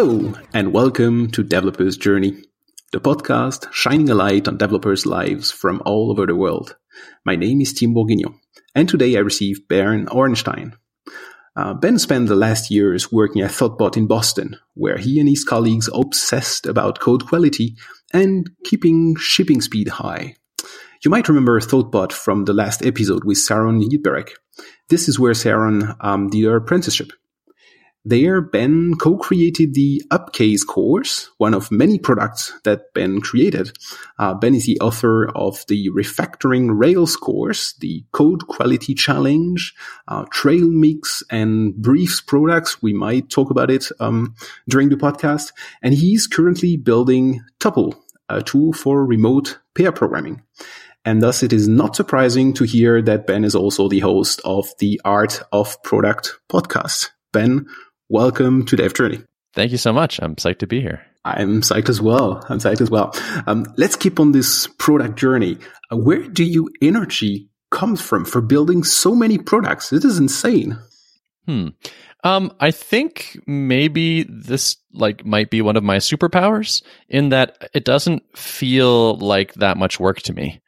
Hello, and welcome to Developer's Journey, the podcast shining a light on developers' lives from all over the world. My name is Tim Bourguignon, and today I receive Ben Orenstein. Uh, ben spent the last years working at Thoughtbot in Boston, where he and his colleagues obsessed about code quality and keeping shipping speed high. You might remember Thoughtbot from the last episode with Saron Yitbarek. This is where Saron um, did her apprenticeship. There, Ben co-created the Upcase course, one of many products that Ben created. Uh, ben is the author of the Refactoring Rails course, the Code Quality Challenge, uh, Trail Mix, and Briefs products. We might talk about it um, during the podcast. And he's currently building Tuple, a tool for remote pair programming. And thus, it is not surprising to hear that Ben is also the host of the Art of Product podcast. Ben, welcome to Dev Journey. Thank you so much. I'm psyched to be here. I'm psyched as well. I'm psyched as well. Um, let's keep on this product journey. Uh, where do you energy comes from for building so many products? This is insane. Hmm. Um, I think maybe this like might be one of my superpowers in that it doesn't feel like that much work to me.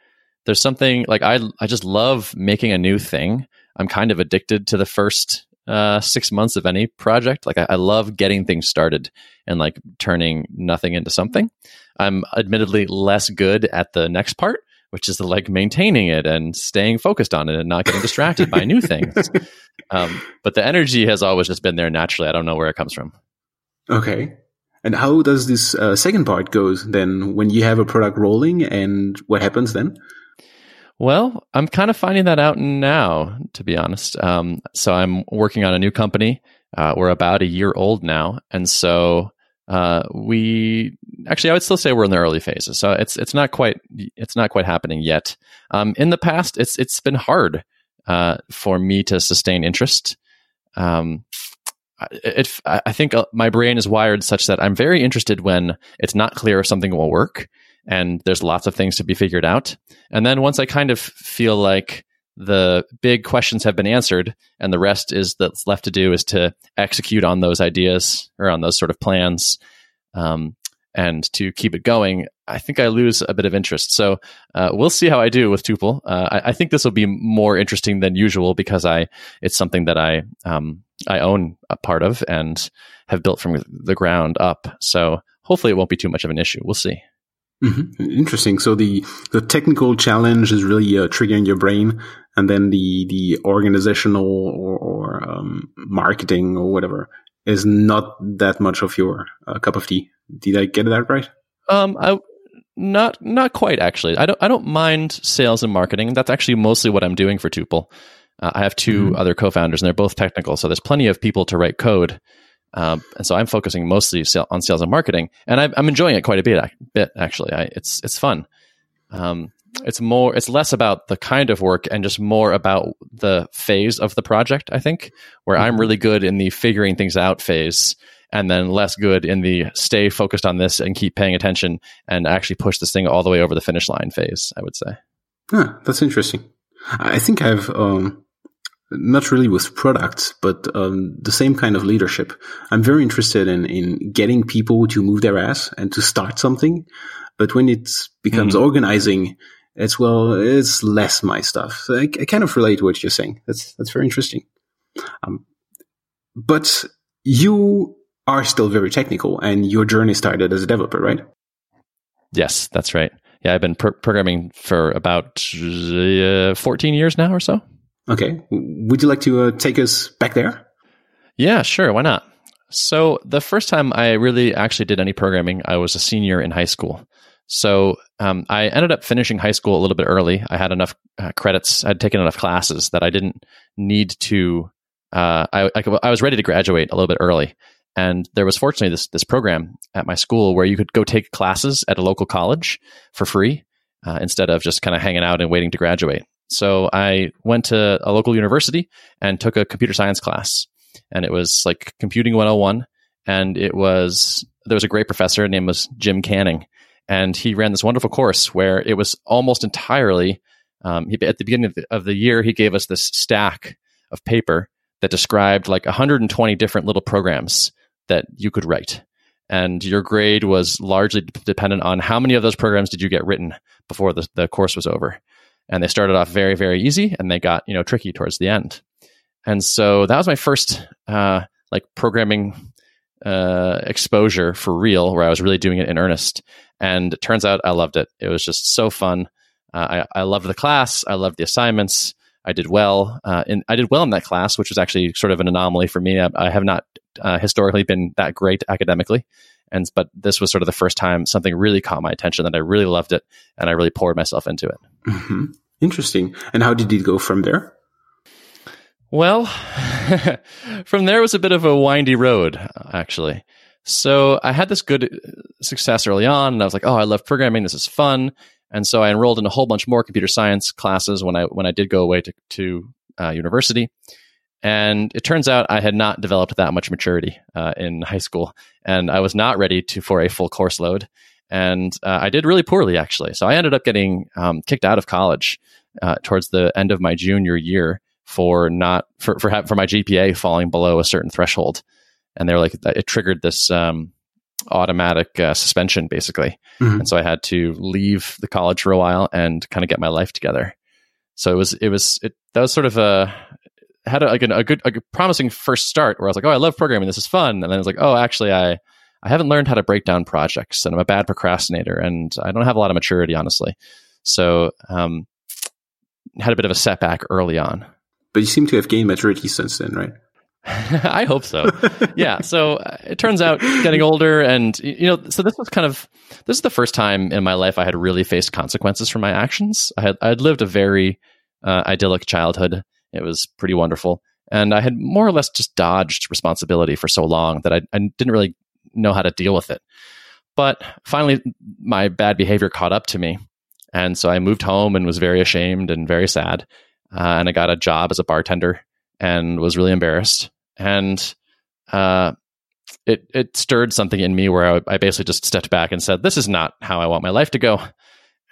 There's something like I I just love making a new thing. I'm kind of addicted to the first uh, six months of any project. Like I, I, love getting things started and like turning nothing into something. I'm admittedly less good at the next part, which is the, like maintaining it and staying focused on it and not getting distracted by new things. Um, but the energy has always just been there naturally. I don't know where it comes from. Okay. And how does this uh, second part goes then when you have a product rolling and what happens then? Well, I'm kind of finding that out now, to be honest. Um, so I'm working on a new company. Uh, we're about a year old now, and so uh, we actually I would still say we're in the early phases. So it's it's not quite it's not quite happening yet. Um, in the past, it's it's been hard uh, for me to sustain interest. Um, it, I think uh, my brain is wired such that I'm very interested when it's not clear if something will work and there's lots of things to be figured out. And then once I kind of feel like the big questions have been answered and the rest is that's left to do is to execute on those ideas or on those sort of plans um, and to keep it going i think i lose a bit of interest. So uh, we'll see how i do with tuple. Uh, I, I, think this will be more interesting than usual because i it's something that i um, i own a part of and have built from the ground up. So hopefully it won't be too much of an issue. We'll see Mm-hmm. Interesting. So the the technical challenge is really uh, triggering your brain, and then the the organizational or, or um, marketing or whatever is not that much of your uh, cup of tea. Did I get that right? Um, I not not quite actually. I don't I don't mind sales and marketing. That's actually mostly what I'm doing for Tuple. Uh, I have 2 mm-hmm. other co-founders, and they're both technical, so there's plenty of people to write code. Um, and so I'm focusing mostly on sales and marketing, and I'm, I'm enjoying it quite a bit. Bit actually, I, it's it's fun. Um, it's more, it's less about the kind of work and just more about the phase of the project. I think where mm-hmm. I'm really good in the figuring things out phase, and then less good in the stay focused on this and keep paying attention and actually push this thing all the way over the finish line phase. I would say. Huh, that's interesting. I think I've um, not really with products, but um, the same kind of leadership. I'm very interested in in getting people to move their ass and to start something. But when it becomes mm. organizing, it's well, it's less my stuff. So I, I, kind of relate to what you're saying. That's that's very interesting. Um, but you are still very technical, and your journey started as a developer, right? Yes, that's right. Yeah, I've been programming for about uh, 14 years now or so. Okay. Would you like to uh, take us back there? Yeah, sure. Why not? So, the first time I really actually did any programming, I was a senior in high school. So, um, I ended up finishing high school a little bit early. I had enough uh, credits, I'd taken enough classes that I didn't need to. Uh, I, I, I was ready to graduate a little bit early. And there was fortunately this, this program at my school where you could go take classes at a local college for free uh, instead of just kind of hanging out and waiting to graduate. So I went to a local university and took a computer science class. And it was like computing 101. And it was, there was a great professor, name was Jim Canning. And he ran this wonderful course where it was almost entirely, um, he, at the beginning of the, of the year, he gave us this stack of paper that described like 120 different little programs that you could write. and your grade was largely dependent on how many of those programs did you get written before the, the course was over. And they started off very, very easy, and they got you know tricky towards the end. And so that was my first uh, like programming uh, exposure for real, where I was really doing it in earnest. And it turns out I loved it. It was just so fun. Uh, I, I loved the class. I loved the assignments. I did well. Uh, I did well in that class, which was actually sort of an anomaly for me. I, I have not uh, historically been that great academically, and but this was sort of the first time something really caught my attention that I really loved it, and I really poured myself into it. Mm-hmm. Interesting. And how did it go from there? Well, from there was a bit of a windy road, actually. So I had this good success early on, and I was like, "Oh, I love programming. This is fun." And so I enrolled in a whole bunch more computer science classes when I when I did go away to to uh, university. And it turns out I had not developed that much maturity uh, in high school, and I was not ready to for a full course load. And uh, I did really poorly, actually. So I ended up getting um, kicked out of college uh, towards the end of my junior year for not for for, for my GPA falling below a certain threshold, and they were like it triggered this um, automatic uh, suspension basically, mm-hmm. and so I had to leave the college for a while and kind of get my life together. So it was it was it that was sort of a had a, like a, a good a promising first start where I was like oh I love programming this is fun and then I was like oh actually I I haven't learned how to break down projects and I'm a bad procrastinator and I don't have a lot of maturity honestly. So um, had a bit of a setback early on. But you seem to have gained maturity since then, right? I hope so. yeah. So uh, it turns out getting older and, you know, so this was kind of, this is the first time in my life I had really faced consequences for my actions. I had, I had lived a very uh, idyllic childhood. It was pretty wonderful. And I had more or less just dodged responsibility for so long that I, I didn't really know how to deal with it. But finally, my bad behavior caught up to me. And so I moved home and was very ashamed and very sad uh, and I got a job as a bartender and was really embarrassed. And uh, it it stirred something in me where I, I, basically just stepped back and said, "This is not how I want my life to go."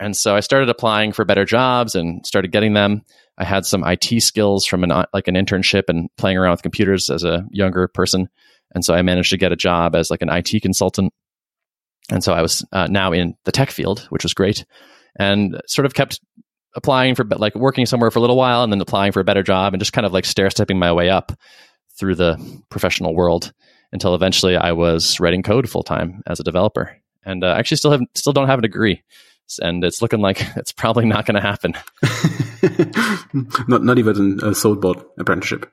And so I started applying for better jobs and started getting them. I had some IT skills from an like an internship and playing around with computers as a younger person, and so I managed to get a job as like an IT consultant. And so I was uh, now in the tech field, which was great, and sort of kept applying for like working somewhere for a little while and then applying for a better job and just kind of like stair stepping my way up through the professional world until eventually I was writing code full time as a developer. And uh, actually still have still don't have a degree. And it's looking like it's probably not going to happen. not not even a Thoughtbot apprenticeship.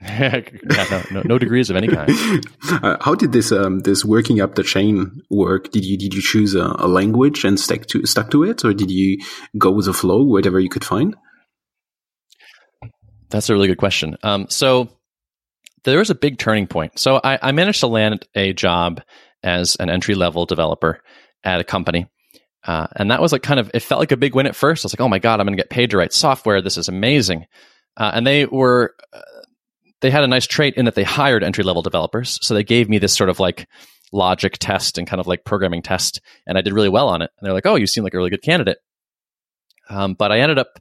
yeah, no, no, no, degrees of any kind. Uh, how did this um, this working up the chain work? Did you did you choose a, a, language and stick to stuck to it, or did you go with the flow, whatever you could find? That's a really good question. Um, so there was a big turning point. So I, I managed to land a job as an entry level developer at a company. Uh, and that was like kind of, it felt like a big win at first. I was like, oh my God, I'm going to get paid to write software. This is amazing. Uh, and they were, uh, they had a nice trait in that they hired entry level developers. So they gave me this sort of like logic test and kind of like programming test, and I did really well on it. And they're like, "Oh, you seem like a really good candidate." Um, but I ended up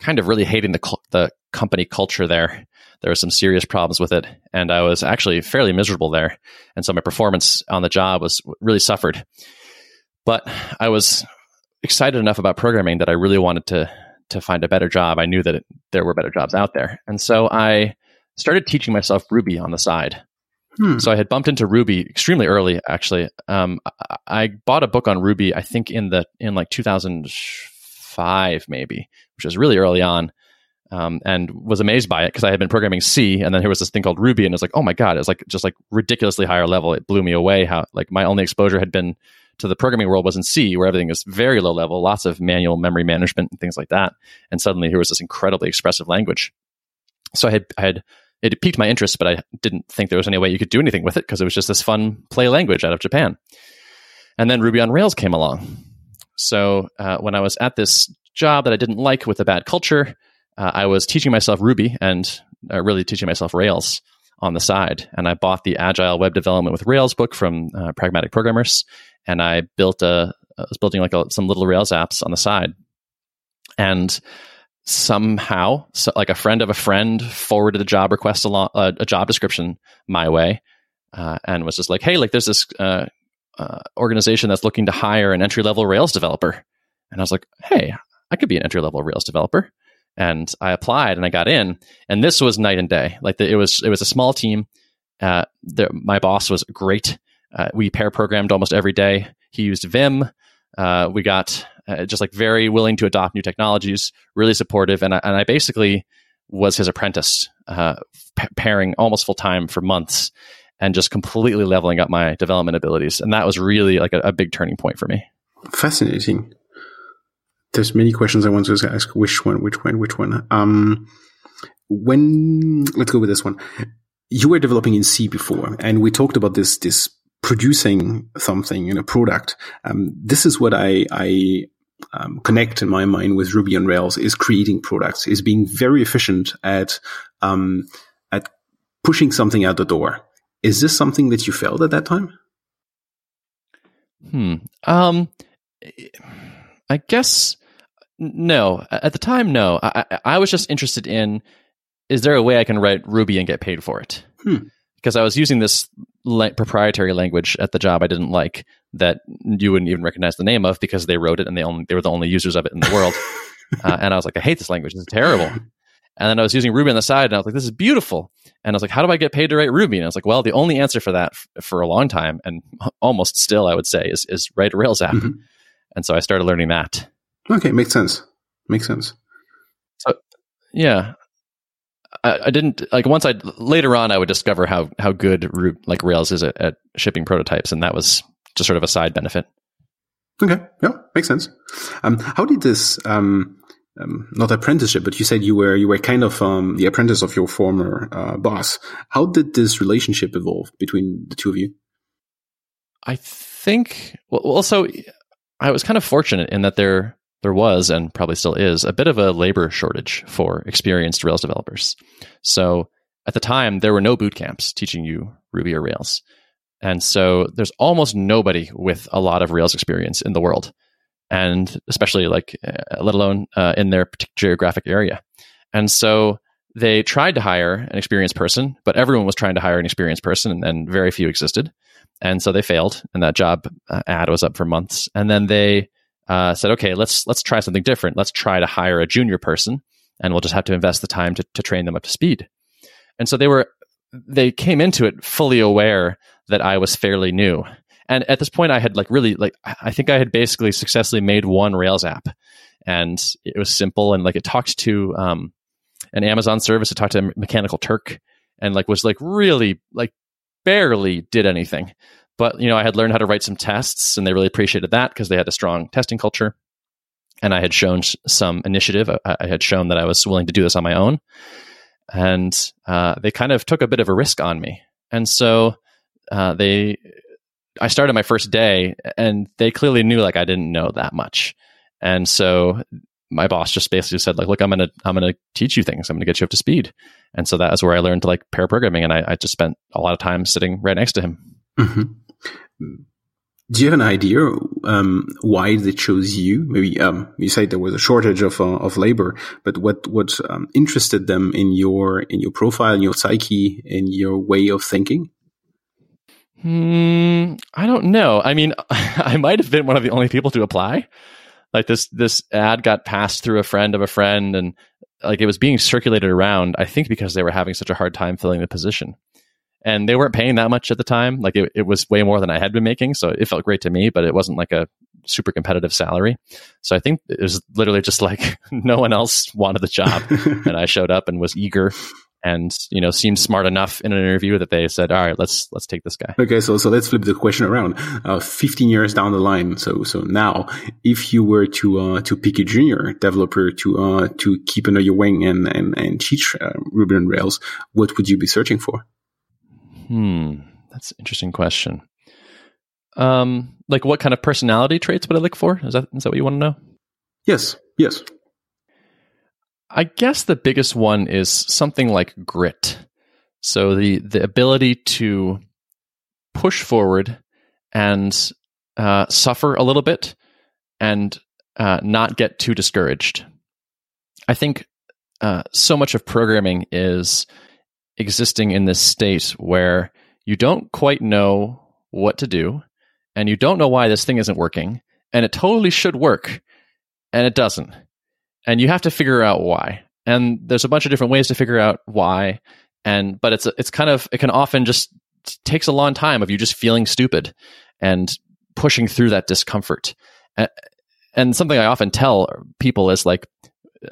kind of really hating the the company culture there. There were some serious problems with it, and I was actually fairly miserable there. And so my performance on the job was really suffered. But I was excited enough about programming that I really wanted to to find a better job. I knew that it, there were better jobs out there, and so I started teaching myself Ruby on the side. Hmm. So I had bumped into Ruby extremely early. Actually, um, I, I, bought a book on Ruby. I think in the in like 2005, maybe, which was really early on, um, and was amazed by it because I had been programming C, and then there was this thing called Ruby, and it was like, oh my god, it was like just like ridiculously higher level. It blew me away. How like my only exposure had been to the programming world was in C, where everything was very low level, lots of manual memory management and things like that. And suddenly here was this incredibly expressive language. So I had I had it piqued my interest, but I didn't think there was any way you could do anything with it because it was just this fun play language out of Japan. And then Ruby on Rails came along. So uh, when I was at this job that I didn't like with a bad culture, uh, I was teaching myself Ruby and uh, really teaching myself Rails on the side. And I bought the Agile Web Development with Rails book from uh, Pragmatic Programmers, and I built a I was building like a, some little Rails apps on the side. And somehow, so like a friend of a friend forwarded a job request along uh, a job description my way, uh, and was just like, "Hey, like there's this uh, uh, organization that's looking to hire an entry level Rails developer," and I was like, "Hey, I could be an entry level Rails developer." And I applied and I got in, and this was night and day. Like the, it was, it was a small team. Uh, the, my boss was great. Uh, we pair programmed almost every day. He used Vim. Uh, we got uh, just like very willing to adopt new technologies, really supportive, and I, and I basically was his apprentice, uh, p- pairing almost full time for months, and just completely leveling up my development abilities. And that was really like a, a big turning point for me. Fascinating. There's many questions I want to ask. Which one? Which one? Which one? Um, when let's go with this one. You were developing in C before, and we talked about this this producing something in a product. Um, this is what I, I um, connect in my mind with Ruby on Rails is creating products, is being very efficient at um, at pushing something out the door. Is this something that you felt at that time? Hmm. Um, I guess no. At the time, no. I, I was just interested in is there a way I can write Ruby and get paid for it? Hmm because I was using this la- proprietary language at the job I didn't like that you wouldn't even recognize the name of because they wrote it and they only they were the only users of it in the world. uh, and I was like, I hate this language. It's terrible. And then I was using Ruby on the side, and I was like, this is beautiful. And I was like, how do I get paid to write Ruby? And I was like, well, the only answer for that f- for a long time, and almost still, I would say, is is write a Rails app. Mm-hmm. And so I started learning that. Okay, makes sense. Makes sense. So yeah, I, I, didn't like once I later on I would discover how how good root like Rails is at, at, shipping prototypes, and that was just sort of a side benefit. Okay, yeah, makes sense. Um, how did this um, um, not apprenticeship, but you said you were you were kind of um, the apprentice of your former uh, boss. How did this relationship evolve between the two of you? I think well, also I was kind of fortunate in that there there was and probably still is a bit of a labor shortage for experienced Rails developers. So at the time, there were no boot camps teaching you Ruby or Rails. And so there's almost nobody with a lot of Rails experience in the world, and especially like, uh, let alone uh, in their geographic area. And so they tried to hire an experienced person, but everyone was trying to hire an experienced person, and, and very few existed. And so they failed, and that job uh, ad was up for months. And then they uh, said, okay, let's let's try something different. Let's try to hire a junior person, and we'll just have to invest the time to, to train them up to speed. And so they were they came into it fully aware that I was fairly new. And at this point, I had like really like I think I had basically successfully made one Rails app, and it was simple and like it talked to um, an Amazon service. It talked to Mechanical Turk, and like was like really like barely did anything. But you know, I had learned how to write some tests, and they really appreciated that because they had a strong testing culture. And I had shown some initiative. I, I had shown that I was willing to do this on my own, and uh, they kind of took a bit of a risk on me. And so uh, they, I started my first day, and they clearly knew like I didn't know that much. And so my boss just basically said like look i'm gonna i'm gonna teach you things i'm gonna get you up to speed and so that is where i learned like pair programming and I, I, just spent a lot of time sitting right next to him mm-hmm. Do you have an idea um, why they chose you? Maybe um, you said there was a shortage of uh, of labor, but what what um, interested them in your in your profile, in your psyche, in your way of thinking? Hmm, I don't know. I mean, I might have been one of the only people to apply. Like this this ad got passed through a friend of a friend, and like it was being circulated around. I think because they were having such a hard time filling the position and they weren't paying that much at the time. Like it, it was way more than I had been making, so it felt great to me. But it wasn't like a super competitive salary. So I think it was literally just like no one else wanted the job, and I showed up and was eager and you know seemed smart enough in an interview that they said all right let's let's take this guy okay so so let's flip the question around uh, 15 years down the line so so now if you were to uh, to pick a junior developer to uh, to keep under your wing and and, and teach uh, ruby on rails what would you be searching for Hmm, that's an interesting question. Um, like what kind of personality traits would I look for? Is that is that what you want to know? Yes. Yes. I guess the biggest one is something like grit. So the the ability to push forward and uh, suffer a little bit and uh, not get too discouraged. I think uh, so much of programming is existing in this state where you don't quite know what to do, and you don't know why this thing isn't working, and it totally should work, and it doesn't. And you have to figure out why. And there's a bunch of different ways to figure out why. And but it's it's kind of it can often just takes a long time of you just feeling stupid and pushing through that discomfort. And something I often tell people is like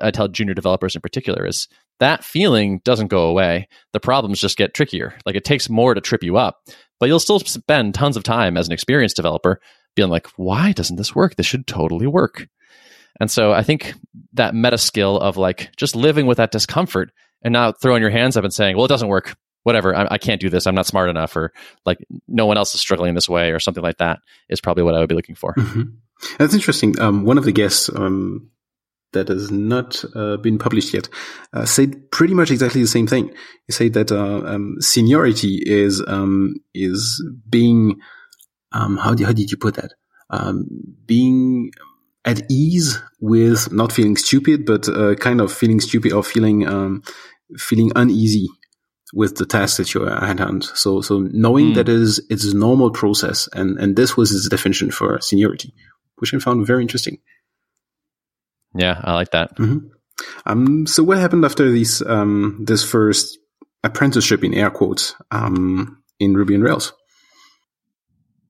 I tell junior developers in particular is that feeling doesn't go away. The problems just get trickier. Like it takes more to trip you up, but you'll still spend tons of time as an experienced developer being like, why doesn't this work? This should totally work. And so I think that meta skill of like just living with that discomfort and not throwing your hands up and saying, well, it doesn't work. Whatever. I, I can't do this. I'm not smart enough or like no one else is struggling this way or something like that is probably what I would be looking for. Mm-hmm. That's interesting. Um, one of the guests um, that has not uh, been published yet uh, said pretty much exactly the same thing. He said that uh, um, seniority is um, is being um, how, how did you put that? Um, being at ease with not feeling stupid, but uh, kind of feeling stupid or feeling um, feeling uneasy with the task that you're at hand. So so knowing mm. that is it's a normal process, and and this was his definition for seniority, which I found very interesting. Yeah, I like that. Mm-hmm. Um, so what happened after this um, this first apprenticeship in air quotes um, in Ruby and Rails?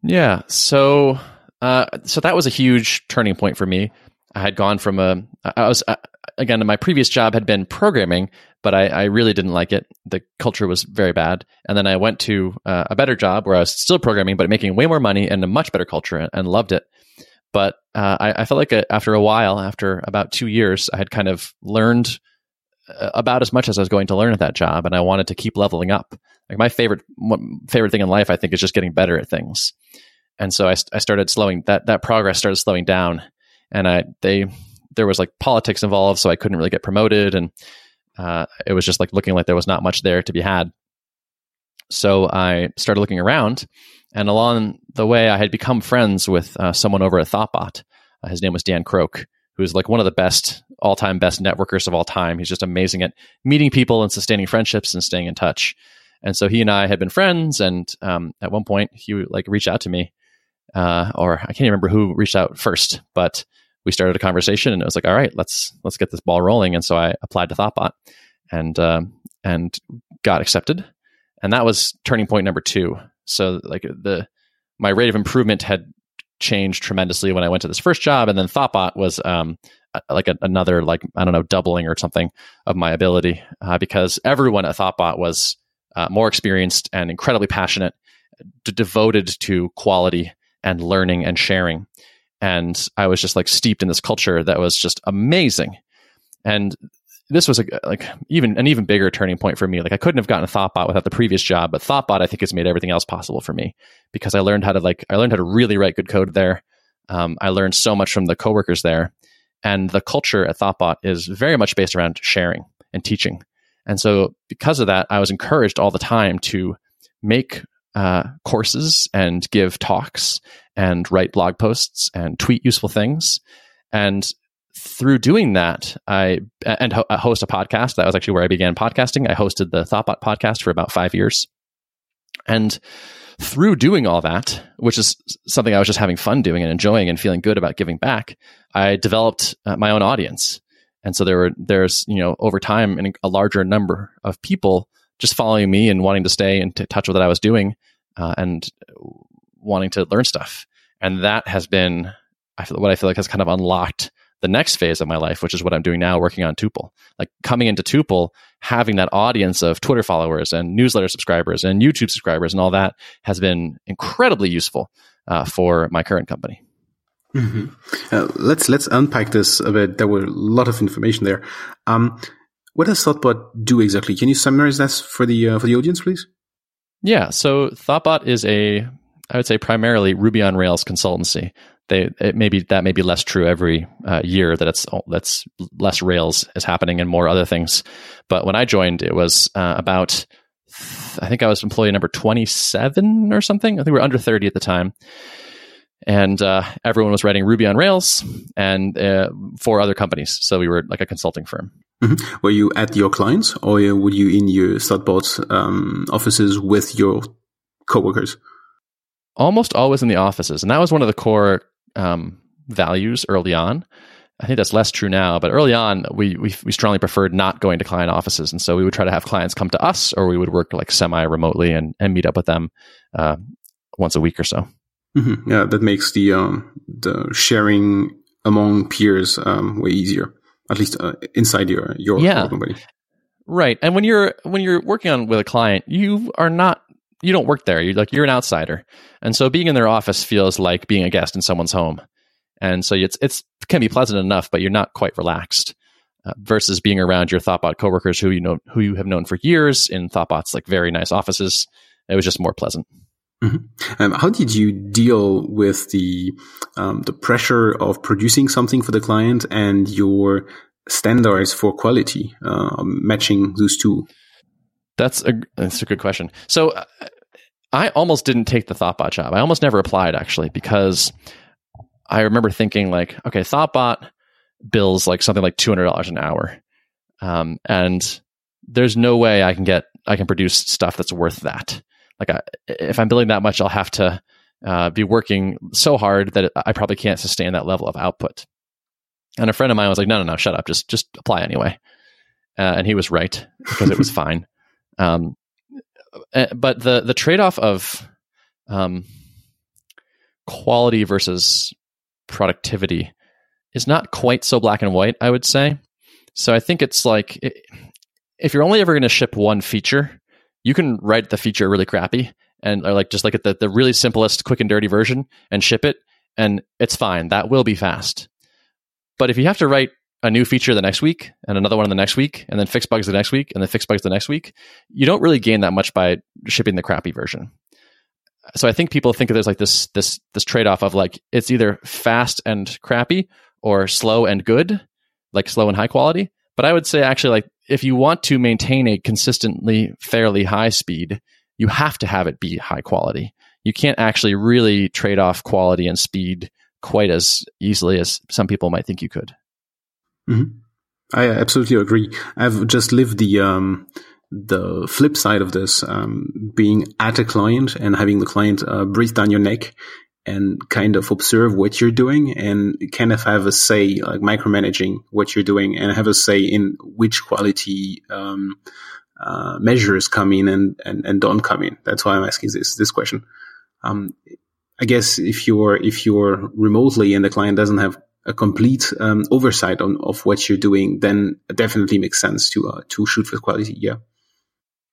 Yeah, so uh, so that was a huge turning point for me. I had gone from a, I was, uh, again, my previous job had been programming, but I, I, really didn't like it. The culture was very bad. And then I went to uh, a better job where I was still programming, but making way more money and a much better culture and, and loved it. But uh, I, I, felt like a, uh, after a while, after about two years, I had kind of learned uh, about as much as I was going to learn at that job, and I wanted to keep leveling up. Like my favorite favorite thing in life, I think, is just getting better at things and so I, I started slowing that that progress started slowing down and i they there was like politics involved so i couldn't really get promoted and uh, it was just like looking like there was not much there to be had so i started looking around and along the way i had become friends with uh, someone over at thoughtbot uh, his name was dan croak who's like one of the best all-time best networkers of all time he's just amazing at meeting people and sustaining friendships and staying in touch and so he and i had been friends and um, at one point he like reached out to me uh, or I can't remember who reached out first, but we started a conversation and it was like, all right, let's let's get this ball rolling. And so I applied to Thoughtbot and um, and got accepted, and that was turning point number two. So like the my rate of improvement had changed tremendously when I went to this first job, and then Thoughtbot was um, like a, another like I don't know doubling or something of my ability uh, because everyone at Thoughtbot was uh, more experienced and incredibly passionate, d- devoted to quality and learning and sharing. And I was just like steeped in this culture that was just amazing. And this was a, like even an even bigger turning point for me. Like I couldn't have gotten a Thoughtbot without the previous job, but Thoughtbot I think has made everything else possible for me because I learned how to like I learned how to really write good code there. Um, I learned so much from the coworkers there, and the culture at Thoughtbot is very much based around sharing and teaching. And so because of that, I was encouraged all the time to make uh, courses and give talks and write blog posts and tweet useful things. And through doing that, I and ho- host a podcast. That was actually where I began podcasting. I hosted the Thoughtbot podcast for about five years, and through doing all that, which is something I was just having fun doing and enjoying and feeling good about giving back, I developed uh, my own audience. And so there were there's you know over time a larger number of people just following me and wanting to stay in touch with what I was doing uh, and wanting to learn stuff. And that has been I feel, what I feel like has kind of unlocked the next phase of my life, which is what I'm doing now, working on Tuple. Like coming into Tuple, having that audience of Twitter followers and newsletter subscribers and YouTube subscribers and all that has been incredibly useful uh, for my current company. Mm-hmm. Uh, let's let's unpack this a bit. There were a lot of information there. Um, what does Thoughtbot do exactly? Can you summarize that for the uh, for the audience, please? Yeah, so Thoughtbot is a I would say primarily Ruby on Rails consultancy. They it may be that may be less true every uh, year that it's that's less Rails is happening and more other things. But when I joined, it was uh, about I think I was employee number twenty seven or something. I think we were under thirty at the time, and uh, everyone was writing Ruby on Rails and uh, for other companies. So we were like a consulting firm. Mm-hmm. Were you at your clients, or were you in your Thoughtbot um, offices with your coworkers? Almost always in the offices, and that was one of the core um, values early on. I think that's less true now, but early on, we, we, we strongly preferred not going to client offices, and so we would try to have clients come to us, or we would work like semi remotely and, and meet up with them uh, once a week or so. Mm-hmm. Yeah, that makes the um, the sharing among peers um, way easier, at least uh, inside your your, yeah. your company. Right, and when you're when you're working on with a client, you are not you don't work there. You're like you're an outsider, and so being in their office feels like being a guest in someone's home, and so it's it's can be pleasant enough, but you're not quite relaxed. Uh, versus being around your Thoughtbot coworkers who you know who you have known for years in Thoughtbot's like very nice offices, it was just more pleasant. Mm-hmm. Um, how did you deal with the um, the pressure of producing something for the client and your standards for quality, uh, matching those two? That's a that's a good question. So uh, I almost didn't take the Thoughtbot job. I almost never applied actually because I remember thinking like, okay, Thoughtbot bills like something like two hundred dollars an hour, um, and there's no way I can get I can produce stuff that's worth that. Like, I, if I'm billing that much, I'll have to uh, be working so hard that I probably can't sustain that level of output. And a friend of mine was like, "No, no, no, shut up. Just just apply anyway." Uh, and he was right because it was fine. Um, eh, but the the trade off of um, quality versus productivity is not quite so black and white. I would say. So I think it's like if you're only ever going to ship one feature, you can write the feature really crappy and or like just like at the, the really simplest quick and dirty version and ship it and it's fine that will be fast but if you have to write a new feature the next week and another one the next week and then fix bugs the next week and then fix bugs the next week you don't really gain that much by shipping the crappy version. So i think people think of there's like this this this trade-off of like it's either fast and crappy or slow and good like slow and high quality. But i would say actually like if you want to maintain a consistently fairly high speed you have to have it be high quality. You can't actually really trade off quality and speed quite as easily as some people might think you could Mm-hmm. I absolutely agree. I've just lived the um, the flip side of this, um, being at a client and having the client uh, breathe down your neck and kind of observe what you're doing and kind of have a say, like micromanaging what you're doing and have a say in which quality um, uh, measures come in and, and, and don't come in. That's why I'm asking this this question. Um, I guess if you're if you're remotely and the client doesn't have a complete um, oversight on of what you're doing, then it definitely makes sense to uh, to shoot for quality. Yeah.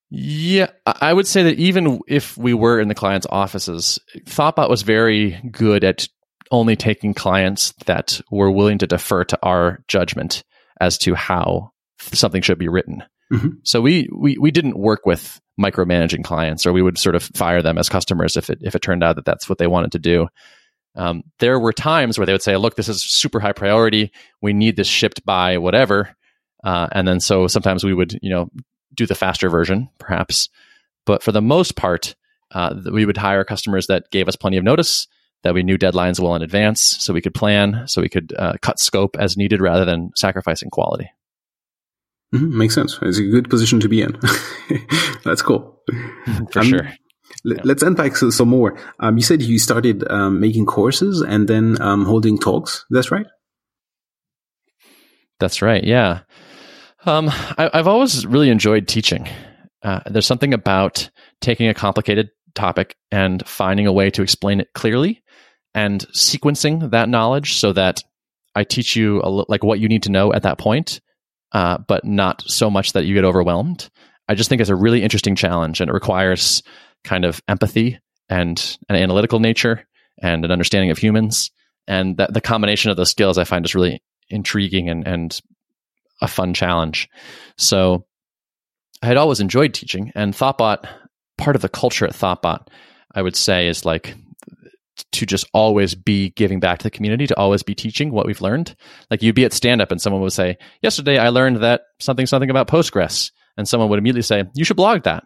Yeah, I would say that even if we were in the client's offices, Thoughtbot was very good at only taking clients that were willing to defer to our judgment as to how something should be written. Mm-hmm. So we, we we didn't work with micromanaging clients, or we would sort of fire them as customers if it if it turned out that that's what they wanted to do. Um, there were times where they would say, "Look, this is super high priority. We need this shipped by whatever," uh, and then so sometimes we would, you know, do the faster version, perhaps. But for the most part, uh, we would hire customers that gave us plenty of notice, that we knew deadlines well in advance, so we could plan, so we could uh, cut scope as needed rather than sacrificing quality. Mm-hmm, makes sense. It's a good position to be in. That's cool. For sure. Let's unpack some more. Um, you said you started um, making courses and then um, holding talks. That's right. That's right. Yeah. Um, I, have always really enjoyed teaching. Uh, there's something about taking a complicated topic and finding a way to explain it clearly and sequencing that knowledge so that I teach you a, like what you need to know at that point, uh, but not so much that you get overwhelmed. I just think it's a really interesting challenge and it requires kind of empathy and an analytical nature and an understanding of humans. And that the combination of those skills I find is really intriguing and, and a fun challenge. So I had always enjoyed teaching and Thoughtbot, part of the culture at Thoughtbot, I would say is like to just always be giving back to the community, to always be teaching what we've learned. Like you'd be at stand up and someone would say, Yesterday I learned that something, something about Postgres. And someone would immediately say, You should blog that,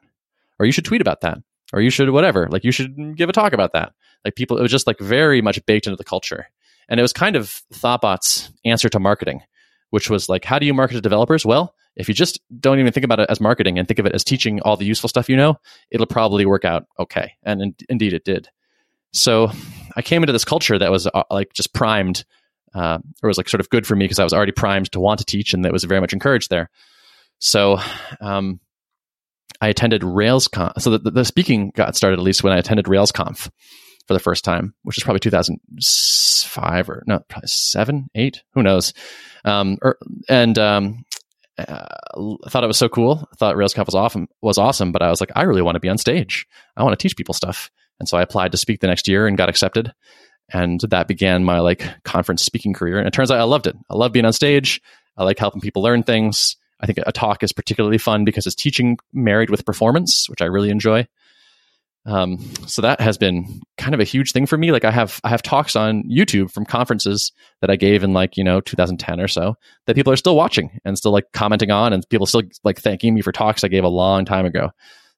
or you should tweet about that or you should whatever like you should give a talk about that like people it was just like very much baked into the culture and it was kind of thoughtbot's answer to marketing which was like how do you market to developers well if you just don't even think about it as marketing and think of it as teaching all the useful stuff you know, it'll probably work out okay. And in, indeed, it did. So I came into this culture that was uh, like just primed, uh, or was like sort of good for me because I was already primed to want to teach, and that was very much encouraged there. So um, I attended RailsConf. So the, the, speaking got started at least when I attended RailsConf for the first time, which was probably 2005 or no, probably seven, eight, who knows. Um, or, er, and um, uh, I thought it was so cool. I thought RailsConf was awesome, was awesome, but I was like, I really want to be on stage. I want to teach people stuff. And so I applied to speak the next year and got accepted. And that began my like conference speaking career. And it turns out I loved it. I love being on stage. I like helping people learn things. I think a talk is particularly fun because it's teaching married with performance, which I really enjoy. Um, so that has been kind of a huge thing for me. Like I have I have talks on YouTube from conferences that I gave in like you know 2010 or so that people are still watching and still like commenting on, and people still like thanking me for talks I gave a long time ago.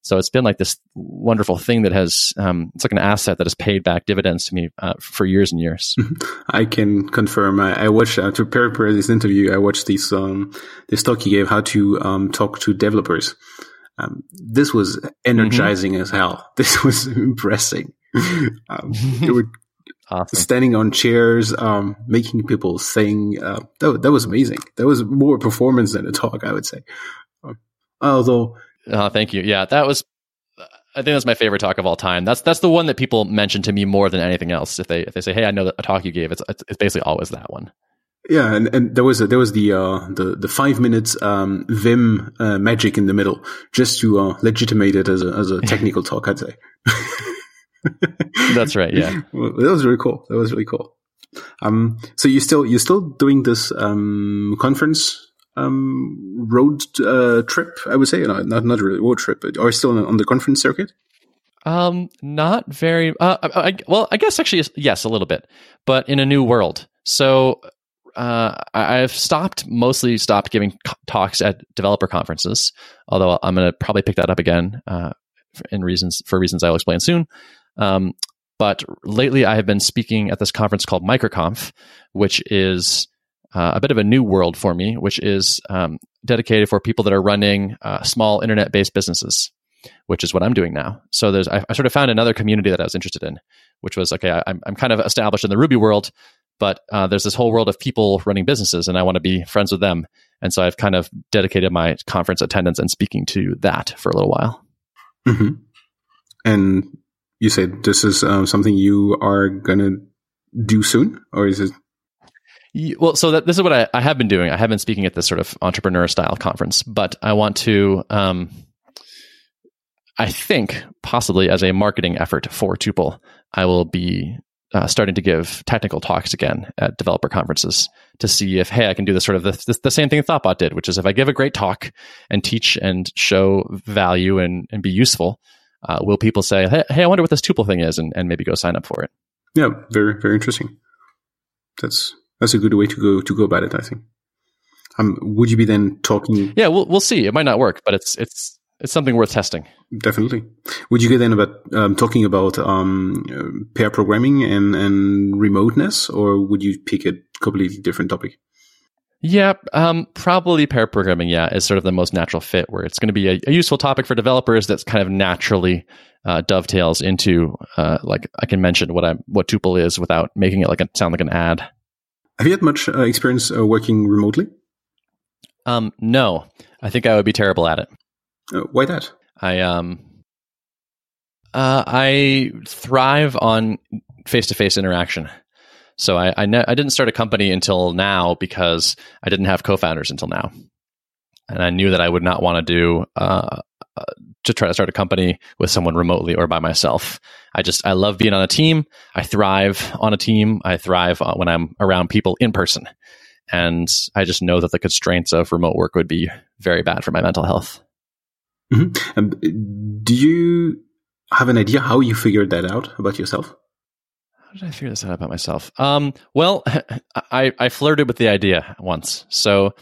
So it's been like this wonderful thing that has, um, it's like an asset that has paid back dividends to me uh, for years and years. I can confirm. I, I watched uh, to prepare for this interview. I watched this um, this talk you gave how to um, talk to developers. Um, this was energizing mm-hmm. as hell. This was impressing. um, you were awesome. standing on chairs, um, making people sing. Uh, that, that was amazing. That was more performance than a talk, I would say. Uh, although Oh, thank you. Yeah, that was. I think that's my favorite talk of all time. That's that's the one that people mention to me more than anything else. If they if they say, "Hey, I know a talk you gave," it's it's basically always that one. Yeah, and, and there was a, there was the uh, the the five minutes um, Vim uh, magic in the middle, just to uh, legitimate it as a as a technical talk. I'd say. That's right. Yeah, well, that was really cool. That was really cool. Um, so you still you're still doing this um, conference um, road uh, trip, I would say. No, not not really road trip, but are still on the conference circuit? Um, not very. Uh, I, well, I guess actually yes, a little bit, but in a new world. So uh, I've stopped mostly stopped giving talks at developer conferences. Although I'm going to probably pick that up again uh, in reasons for reasons I'll explain soon. Um, but lately, I have been speaking at this conference called MicroConf, which is uh, a bit of a new world for me, which is um, dedicated for people that are running uh, small internet based businesses, which is what I'm doing now. So there's, I, I, sort of found another community that I was interested in, which was okay, I, am I'm kind of established in the Ruby world, but uh, there's this whole world of people running businesses and I want to be friends with them. And so I've kind of dedicated my conference attendance and speaking to that for a little while. Mm-hmm. And you said this is uh, something you are going to do soon, or is it well, so that, this is what I, I have been doing. I have been speaking at this sort of entrepreneur style conference, but I want to, um, I think possibly as a marketing effort for Tuple, I will be uh, starting to give technical talks again at developer conferences to see if, hey, I can do this sort of the, the same thing Thoughtbot did, which is if I give a great talk and teach and show value and, and be useful, uh, will people say, hey, hey, I wonder what this Tuple thing is, and, and maybe go sign up for it? Yeah, very, very interesting. That's that's a good way to go to go about it. I think. Um, would you be then talking? Yeah, we'll we'll see. It might not work, but it's it's it's something worth testing. Definitely. Would you get then about um, talking about um, pair programming and and remoteness, or would you pick a completely different topic? Yeah, um, probably pair programming. Yeah, is sort of the most natural fit, where it's going to be a, a useful topic for developers that's kind of naturally uh, dovetails into uh, like I can mention what I what tuple is without making it like a, sound like an ad. Have you had much uh, experience uh, working remotely? Um, no, I think I would be terrible at it. Uh, why that? I um, uh, I thrive on face-to-face interaction. So I I, ne- I didn't start a company until now because I didn't have co-founders until now, and I knew that I would not want to do uh, uh, to try to start a company with someone remotely or by myself. I just I love being on a team. I thrive on a team. I thrive when I'm around people in person. And I just know that the constraints of remote work would be very bad for my mental health. Mm-hmm. Um, do you have an idea how you figured that out about yourself? How did I figure this out about myself? Um, well, I, I flirted with the idea once. So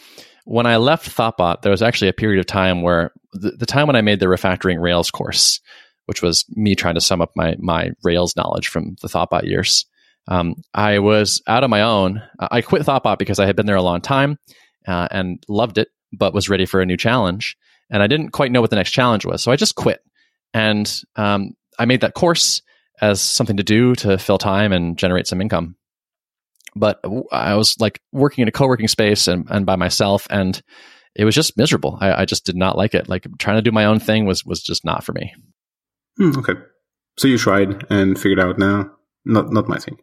when I left Thoughtbot, there was actually a period of time where the, the, time when I made the refactoring Rails course, which was me trying to sum up my my Rails knowledge from the Thoughtbot years. Um, I was out on my own. I quit Thoughtbot because I had been there a long time uh, and loved it, but was ready for a new challenge. And I didn't quite know what the next challenge was. So I just quit. And um, I made that course as something to do to fill time and generate some income. But I was like working in a co working space and, and by myself. And it was just miserable. I, I, just did not like it. Like trying to do my own thing was was just not for me. Hmm, okay, so you tried and figured out now, not not my thing.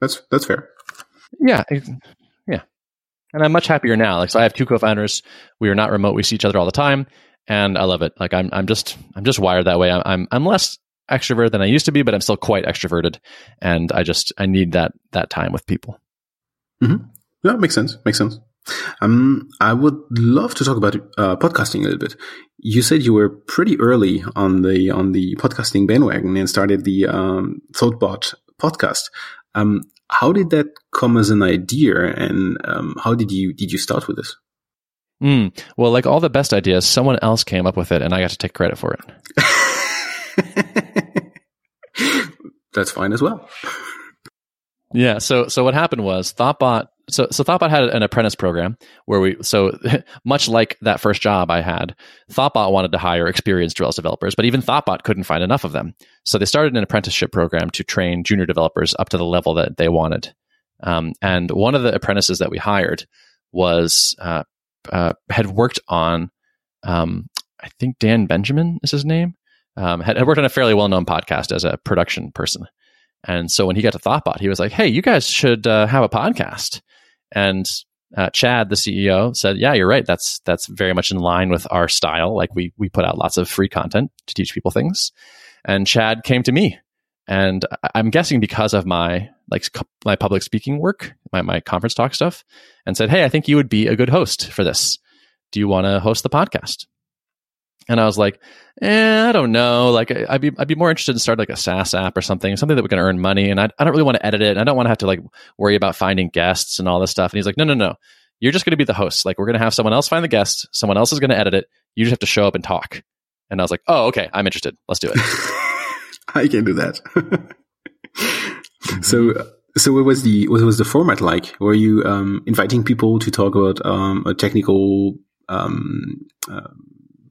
That's that's fair. Yeah, yeah, and I'm much happier now. Like so, I have two co-founders. We are not remote. We see each other all the time, and I love it. Like I'm I'm just I'm just wired that way. I'm I'm, I'm less extrovert than I used to be, but I'm still quite extroverted, and I just I need that that time with people. Mm-hmm. Yeah, makes sense. Makes sense. Um, I would love to talk about uh, podcasting a little bit. You said you were pretty early on the on the podcasting bandwagon and started the um, Thoughtbot podcast. Um, how did that come as an idea, and um, how did you did you start with this? Mm, well, like all the best ideas, someone else came up with it, and I got to take credit for it. That's fine as well. Yeah. So so what happened was Thoughtbot so so Thoughtbot had an apprentice program where we so much like that first job I had, Thoughtbot wanted to hire experienced Rails developers, but even Thoughtbot couldn't find enough of them. So they started an apprenticeship program to train junior developers up to the level that they wanted. Um, and one of the apprentices that we hired was uh, uh, had worked on, um, I think Dan Benjamin is his name. Um, had, had worked on a fairly well known podcast as a production person. And so when he got to Thoughtbot, he was like, "Hey, you guys should uh, have a podcast." And uh, Chad, the CEO, said, "Yeah, you're right. That's that's very much in line with our style. Like we we put out lots of free content to teach people things." And Chad came to me, and I'm guessing because of my like my public speaking work, my my conference talk stuff, and said, "Hey, I think you would be a good host for this. Do you want to host the podcast?" And I was like, eh, I don't know. Like, I'd be, I'd be more interested in starting like a SaaS app or something, something that we can earn money. And I, I don't really want to edit it. And I don't want to have to like worry about finding guests and all this stuff. And he's like, no, no, no. You're just going to be the host. Like, we're going to have someone else find the guests. Someone else is going to edit it. You just have to show up and talk. And I was like, oh, okay. I'm interested. Let's do it. I can do that. so, so what was the what was the format like? Were you um, inviting people to talk about um, a technical um, uh,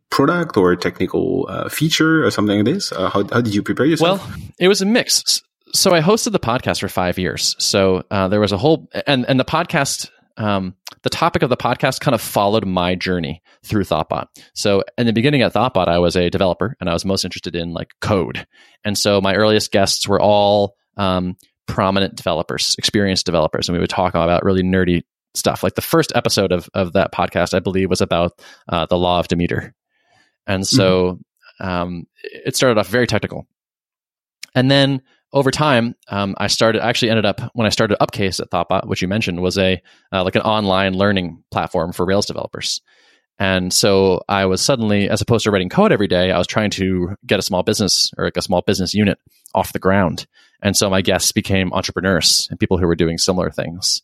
product or a technical uh, feature or something like this? Uh, how, how did you prepare yourself? Well, it was a mix. So I hosted the podcast for five years. So uh, there was a whole, and, and the podcast, um, the topic of the podcast kind of followed my journey through Thoughtbot. So in the beginning at Thoughtbot, I was a developer and I was most interested in like code. And so my earliest guests were all um, prominent developers, experienced developers, and we would talk about really nerdy stuff. Like the first episode of, of that podcast, I believe, was about uh, the law of Demeter. And so mm-hmm. um, it started off very technical. And then over time, um, I started actually ended up when I started Upcase at Thoughtbot, which you mentioned was a uh, like an online learning platform for Rails developers. And so I was suddenly, as opposed to writing code every day, I was trying to get a small business or like a small business unit off the ground. And so my guests became entrepreneurs and people who were doing similar things.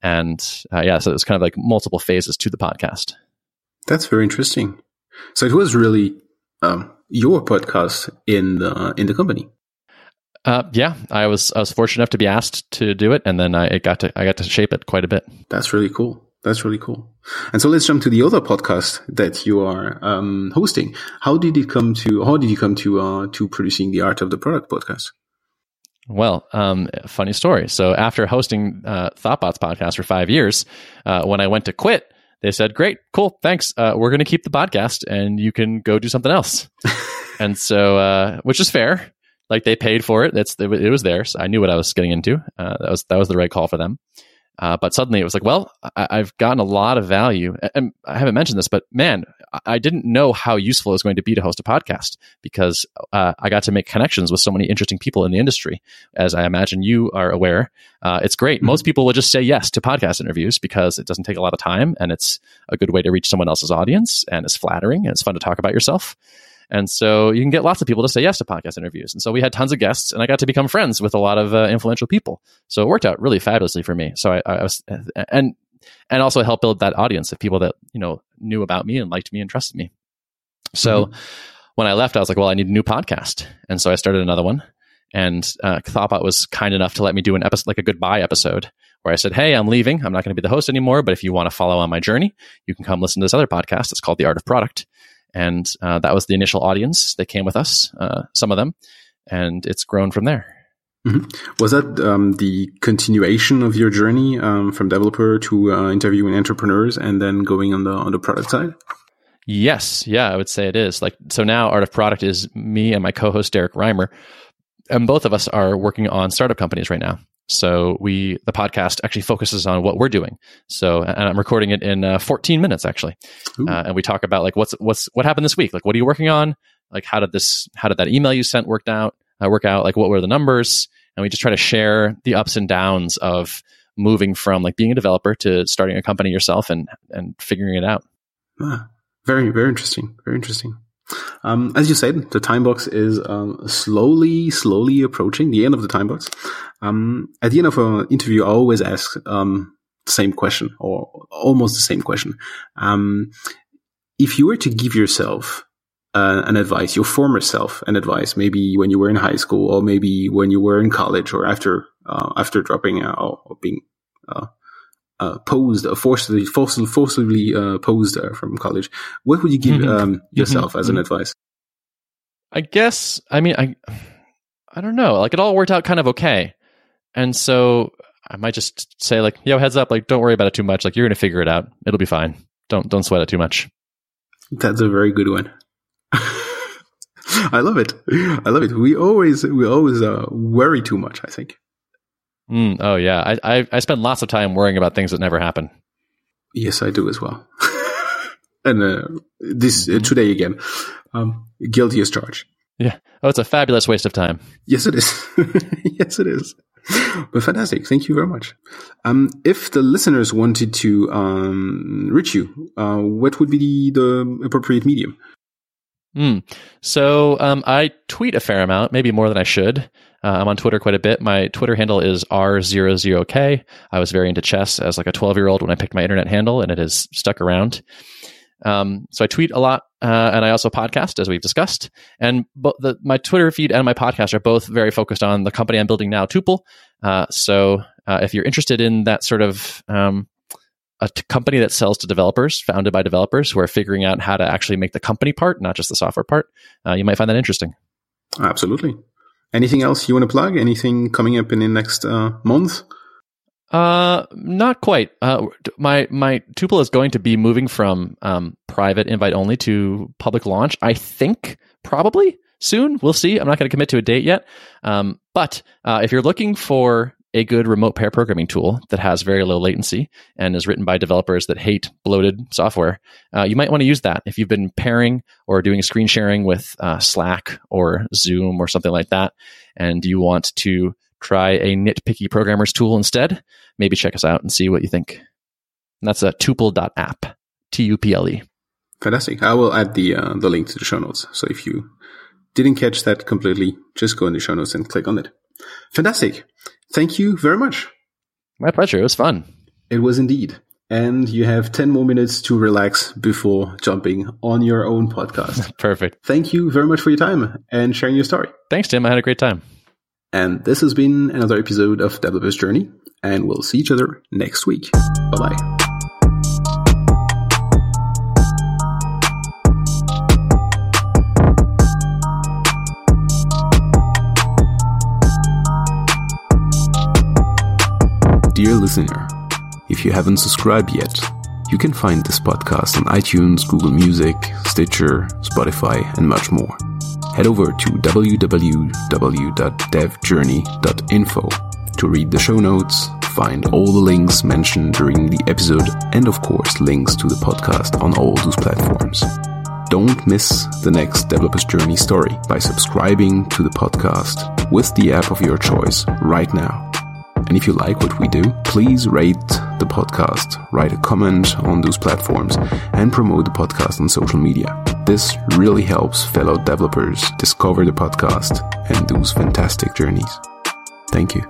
And uh, yeah, so it was kind of like multiple phases to the podcast. That's very interesting. So it was really um, your podcast in the in the company. Uh, yeah, I was I was fortunate enough to be asked to do it, and then I got to I got to shape it quite a bit. That's really cool. That's really cool. And so let's jump to the other podcast that you are um, hosting. How did it come to? How did you come to uh, to producing the Art of the Product podcast? Well, um, funny story. So after hosting uh, Thoughtbots podcast for five years, uh, when I went to quit, they said, "Great, cool, thanks. Uh, we're going to keep the podcast, and you can go do something else." and so, uh, which is fair. Like they paid for it. That's it was theirs. I knew what I was getting into. Uh, that was that was the right call for them. Uh, but suddenly it was like, well, I, have gotten a lot of value. And I haven't mentioned this, but man, I didn't know how useful it was going to be to host a podcast because uh, I got to make connections with so many interesting people in the industry. As I imagine you are aware, uh, it's great. Mm-hmm. Most people will just say yes to podcast interviews because it doesn't take a lot of time and it's a good way to reach someone else's audience and it's flattering and it's fun to talk about yourself. And so you can get lots of people to say yes to podcast interviews. And so we had tons of guests, and I got to become friends with a lot of uh, influential people. So it worked out really fabulously for me. So I, I was, and and also help build that audience of people that you know knew about me and liked me and trusted me. So mm-hmm. when I left, I was like, well, I need a new podcast, and so I started another one. And uh, Thoughtbot was kind enough to let me do an episode, like a goodbye episode, where I said, Hey, I'm leaving. I'm not going to be the host anymore. But if you want to follow on my journey, you can come listen to this other podcast. It's called The Art of Product. And uh, that was the initial audience. that came with us, uh, some of them, and it's grown from there. Mm-hmm. Was that um, the continuation of your journey um, from developer to uh, interviewing entrepreneurs and then going on the on the product side? Yes, yeah, I would say it is. Like so now, Art of Product is me and my co-host Derrick Reimer, and both of us are working on startup companies right now. So we the podcast actually focuses on what we're doing. So and I'm recording it in uh, 14 minutes actually, uh, and we talk about like what's what's what happened this week. Like what are you working on? Like how did this how did that email you sent worked out? uh, work out like what were the numbers, and we just try to share the ups and downs of moving from like being a developer to starting a company yourself and and figuring it out. Ah, very very interesting. Very interesting. Um, as you said, the time box is um, slowly, slowly approaching the end of the time box. Um, at the end of an interview, I always ask um, the same question or almost the same question. Um, if you were to give yourself uh, an advice, your former self an advice, maybe when you were in high school or maybe when you were in college or after uh, after dropping out or being uh, uh posed, uh, forcibly forcibly, forcibly uh, posed from college, what would you give mm-hmm. um, yourself mm-hmm. as an mm-hmm. advice? I guess I mean I I don't know. Like it all worked out kind of okay, and so I might just say like, "Yo, heads up! Like, don't worry about it too much. Like, you're gonna figure it out. It'll be fine. Don't don't sweat it too much." That's a very good one. I love it. I love it. We always we always uh, worry too much. I think. Mm, oh yeah, I, I, I spend lots of time worrying about things that never happen. Yes, I do as well. and uh, this uh, today again, um, guilty as charged. Yeah. Oh, it's a fabulous waste of time. Yes, it is. yes, it is. But fantastic. Thank you very much. Um, if the listeners wanted to um, reach you, uh, what would be the, the appropriate medium? Mm. So um, I tweet a fair amount, maybe more than I should. Uh, I'm on Twitter quite a bit. My Twitter handle is R00K. I was very into chess as like a 12 year old when I picked my internet handle, and it has stuck around. Um, so I tweet a lot, uh, and I also podcast, as we've discussed. And bo- the, my Twitter feed and my podcast are both very focused on the company I'm building now, Tuple. Uh, so uh, if you're interested in that sort of um, a t- company that sells to developers, founded by developers who are figuring out how to actually make the company part, not just the software part. Uh, you might find that interesting. Absolutely. Anything else you want to plug? Anything coming up in the next uh, month? Uh, not quite. Uh, my my tuple is going to be moving from um, private invite only to public launch. I think probably soon. We'll see. I'm not going to commit to a date yet. Um, but uh, if you're looking for a good remote pair programming tool that has very low latency and is written by developers that hate bloated software, uh, you might want to use that. If you've been pairing or doing screen sharing with uh, Slack or Zoom or something like that, and you want to try a nitpicky programmers tool instead, maybe check us out and see what you think. And that's a tuple.app, T U P L E. Fantastic. I will add the uh, the link to the show notes. So if you didn't catch that completely, just go in the show notes and click on it. Fantastic. Thank you very much. My pleasure. It was fun. It was indeed. And you have 10 more minutes to relax before jumping on your own podcast. Perfect. Thank you very much for your time and sharing your story. Thanks, Tim. I had a great time. And this has been another episode of Developer's Journey, and we'll see each other next week. Bye bye. Listener, if you haven't subscribed yet, you can find this podcast on iTunes, Google Music, Stitcher, Spotify, and much more. Head over to www.devjourney.info to read the show notes, find all the links mentioned during the episode, and of course, links to the podcast on all those platforms. Don't miss the next Developer's Journey story by subscribing to the podcast with the app of your choice right now. And if you like what we do, please rate the podcast, write a comment on those platforms, and promote the podcast on social media. This really helps fellow developers discover the podcast and those fantastic journeys. Thank you.